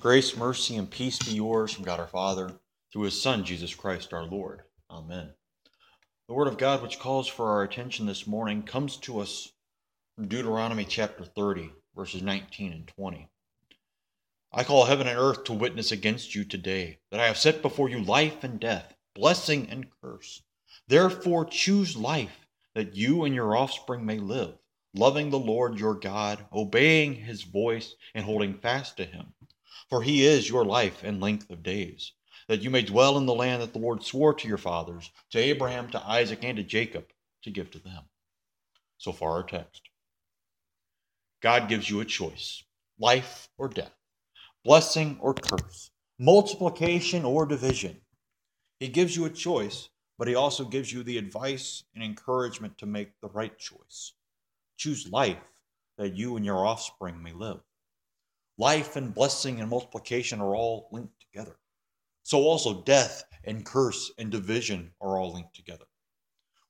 Grace, mercy, and peace be yours from God our Father, through his Son, Jesus Christ our Lord. Amen. The Word of God, which calls for our attention this morning, comes to us from Deuteronomy chapter 30, verses 19 and 20. I call heaven and earth to witness against you today that I have set before you life and death, blessing and curse. Therefore, choose life, that you and your offspring may live, loving the Lord your God, obeying his voice, and holding fast to him. For he is your life and length of days, that you may dwell in the land that the Lord swore to your fathers, to Abraham, to Isaac, and to Jacob, to give to them. So far, our text. God gives you a choice life or death, blessing or curse, multiplication or division. He gives you a choice, but he also gives you the advice and encouragement to make the right choice. Choose life that you and your offspring may live. Life and blessing and multiplication are all linked together. So also death and curse and division are all linked together.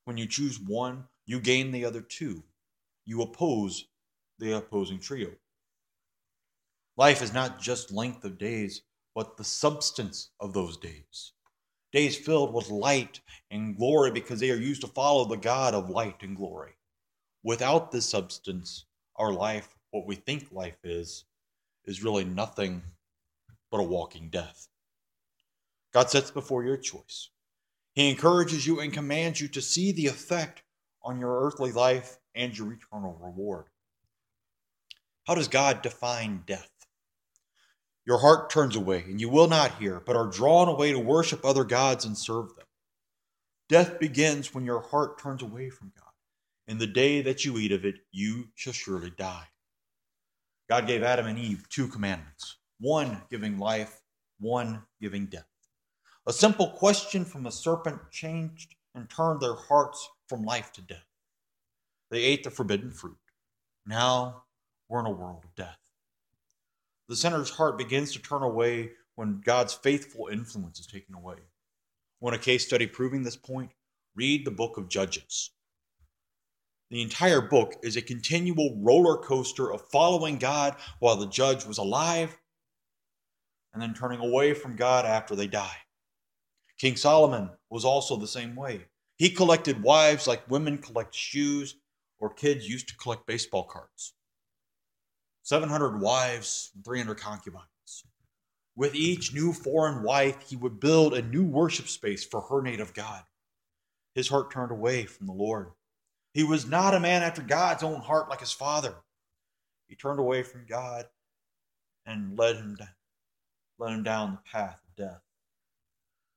When you choose one, you gain the other two. You oppose the opposing trio. Life is not just length of days, but the substance of those days. Days filled with light and glory because they are used to follow the God of light and glory. Without this substance, our life, what we think life is, is really nothing but a walking death. God sets before you a choice. He encourages you and commands you to see the effect on your earthly life and your eternal reward. How does God define death? Your heart turns away, and you will not hear, but are drawn away to worship other gods and serve them. Death begins when your heart turns away from God. In the day that you eat of it, you shall surely die. God gave Adam and Eve two commandments one giving life, one giving death. A simple question from a serpent changed and turned their hearts from life to death. They ate the forbidden fruit. Now we're in a world of death. The sinner's heart begins to turn away when God's faithful influence is taken away. Want a case study proving this point? Read the book of Judges. The entire book is a continual roller coaster of following God while the judge was alive and then turning away from God after they die. King Solomon was also the same way. He collected wives like women collect shoes or kids used to collect baseball cards. 700 wives, and 300 concubines. With each new foreign wife, he would build a new worship space for her native God. His heart turned away from the Lord. He was not a man after God's own heart like his father. He turned away from God and led him, down, led him down the path of death.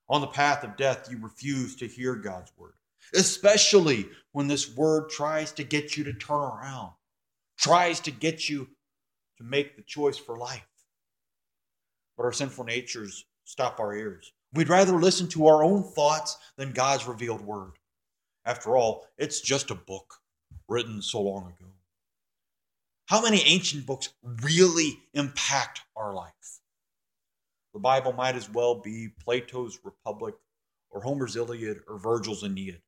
On the path of death, you refuse to hear God's word, especially when this word tries to get you to turn around, tries to get you to make the choice for life. But our sinful natures stop our ears. We'd rather listen to our own thoughts than God's revealed word. After all, it's just a book written so long ago. How many ancient books really impact our life? The Bible might as well be Plato's Republic or Homer's Iliad or Virgil's Aeneid.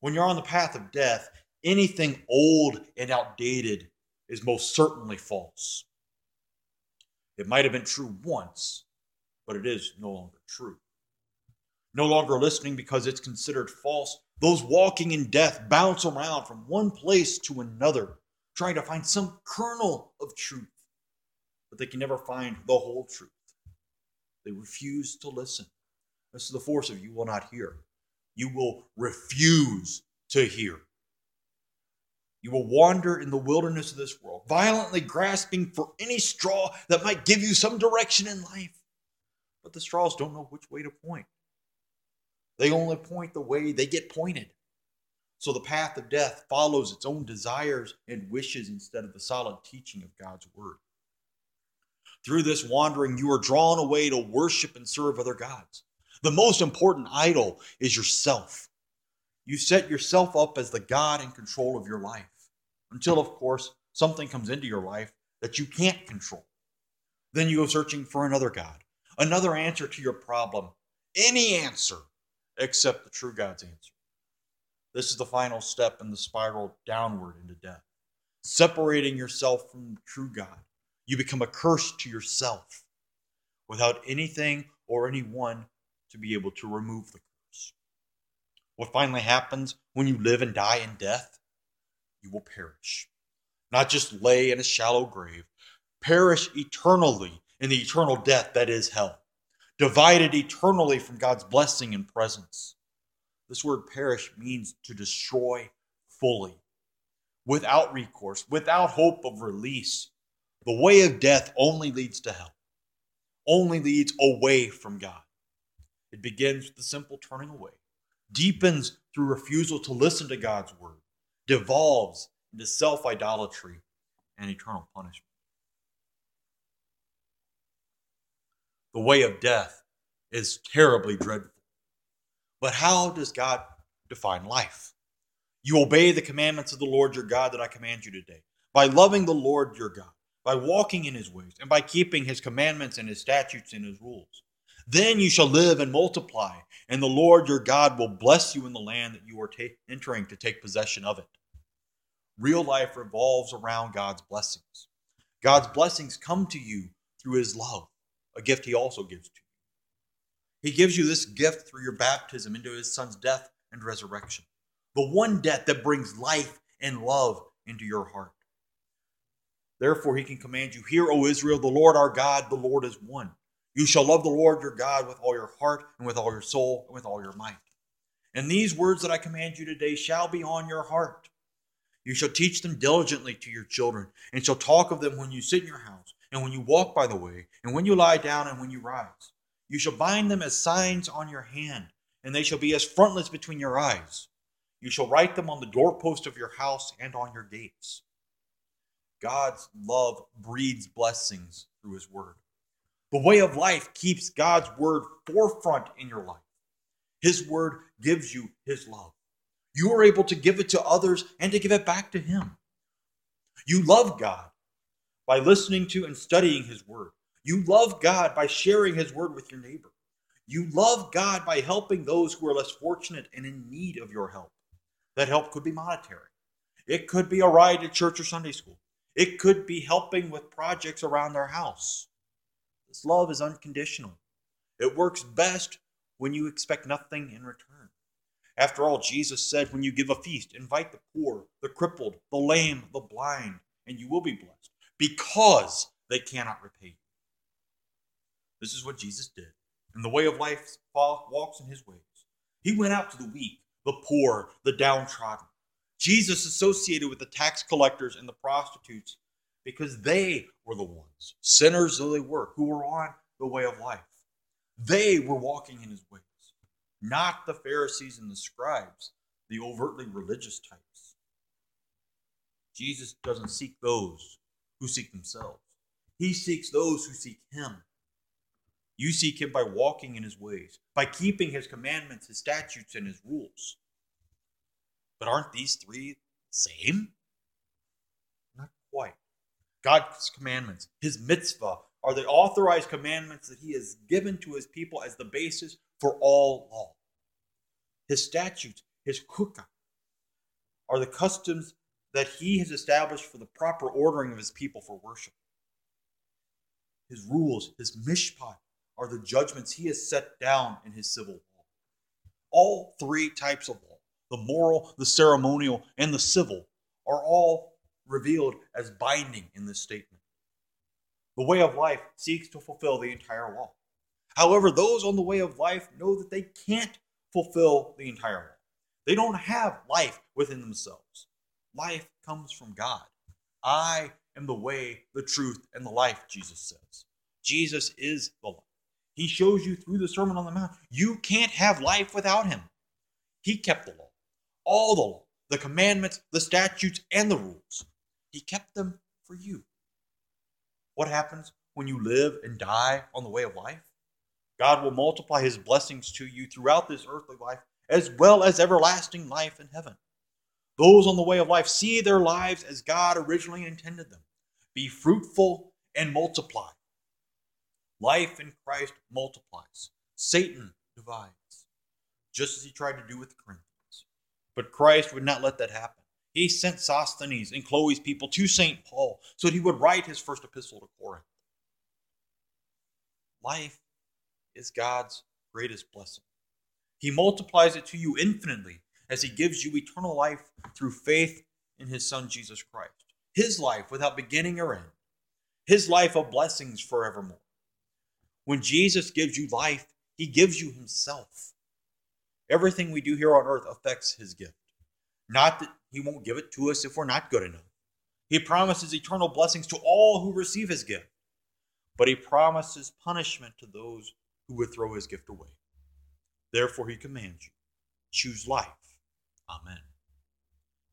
When you're on the path of death, anything old and outdated is most certainly false. It might have been true once, but it is no longer true. No longer listening because it's considered false. Those walking in death bounce around from one place to another, trying to find some kernel of truth, but they can never find the whole truth. They refuse to listen. This is the force of you will not hear. You will refuse to hear. You will wander in the wilderness of this world, violently grasping for any straw that might give you some direction in life. But the straws don't know which way to point. They only point the way they get pointed. So the path of death follows its own desires and wishes instead of the solid teaching of God's word. Through this wandering, you are drawn away to worship and serve other gods. The most important idol is yourself. You set yourself up as the God in control of your life until, of course, something comes into your life that you can't control. Then you go searching for another God, another answer to your problem, any answer except the true God's answer. This is the final step in the spiral downward into death. Separating yourself from the true God, you become a curse to yourself. without anything or anyone to be able to remove the curse. What finally happens when you live and die in death? You will perish. Not just lay in a shallow grave, perish eternally in the eternal death that is hell, divided eternally from God's blessing and presence. This word perish means to destroy fully, without recourse, without hope of release. The way of death only leads to hell, only leads away from God. It begins with the simple turning away, deepens through refusal to listen to God's word, devolves into self idolatry and eternal punishment. The way of death is terribly dreadful. But how does God define life? You obey the commandments of the Lord your God that I command you today by loving the Lord your God, by walking in his ways, and by keeping his commandments and his statutes and his rules. Then you shall live and multiply, and the Lord your God will bless you in the land that you are ta- entering to take possession of it. Real life revolves around God's blessings. God's blessings come to you through his love, a gift he also gives to you. He gives you this gift through your baptism into his son's death and resurrection the one debt that brings life and love into your heart. Therefore, he can command you, Hear, O Israel, the Lord our God, the Lord is one. You shall love the Lord your God with all your heart, and with all your soul, and with all your might. And these words that I command you today shall be on your heart. You shall teach them diligently to your children, and shall talk of them when you sit in your house, and when you walk by the way, and when you lie down, and when you rise. You shall bind them as signs on your hand, and they shall be as frontlets between your eyes. You shall write them on the doorpost of your house and on your gates. God's love breeds blessings through his word. The way of life keeps God's word forefront in your life. His word gives you his love. You are able to give it to others and to give it back to him. You love God by listening to and studying his word. You love God by sharing his word with your neighbor. You love God by helping those who are less fortunate and in need of your help. That help could be monetary. It could be a ride to church or Sunday school. It could be helping with projects around their house. This love is unconditional. It works best when you expect nothing in return. After all, Jesus said, when you give a feast, invite the poor, the crippled, the lame, the blind, and you will be blessed because they cannot repay you. This is what Jesus did. And the way of life walks in his ways. He went out to the weak the poor, the downtrodden. Jesus associated with the tax collectors and the prostitutes because they were the ones, sinners though they were, who were on the way of life. They were walking in his ways, not the Pharisees and the scribes, the overtly religious types. Jesus doesn't seek those who seek themselves, he seeks those who seek him. You seek him by walking in his ways, by keeping his commandments, his statutes, and his rules. But aren't these three the same? Not quite. God's commandments, his mitzvah, are the authorized commandments that he has given to his people as the basis for all law. His statutes, his kukah, are the customs that he has established for the proper ordering of his people for worship. His rules, his mishpat, are the judgments he has set down in his civil law. All three types of law, the moral, the ceremonial, and the civil, are all revealed as binding in this statement. The way of life seeks to fulfill the entire law. However, those on the way of life know that they can't fulfill the entire law. They don't have life within themselves. Life comes from God. I am the way, the truth, and the life, Jesus says. Jesus is the life. He shows you through the Sermon on the Mount. You can't have life without him. He kept the law, all the law, the commandments, the statutes, and the rules. He kept them for you. What happens when you live and die on the way of life? God will multiply his blessings to you throughout this earthly life, as well as everlasting life in heaven. Those on the way of life see their lives as God originally intended them. Be fruitful and multiply. Life in Christ multiplies. Satan divides, just as he tried to do with the Corinthians. But Christ would not let that happen. He sent Sosthenes and Chloe's people to St. Paul so that he would write his first epistle to Corinth. life is God's greatest blessing. He multiplies it to you infinitely as He gives you eternal life through faith in His Son Jesus Christ. His life without beginning or end, His life of blessings forevermore. When Jesus gives you life, He gives you Himself. Everything we do here on earth affects His gift. Not that He won't give it to us if we're not good enough. He promises eternal blessings to all who receive His gift, but He promises punishment to those who would throw His gift away. Therefore, He commands you choose life. Amen.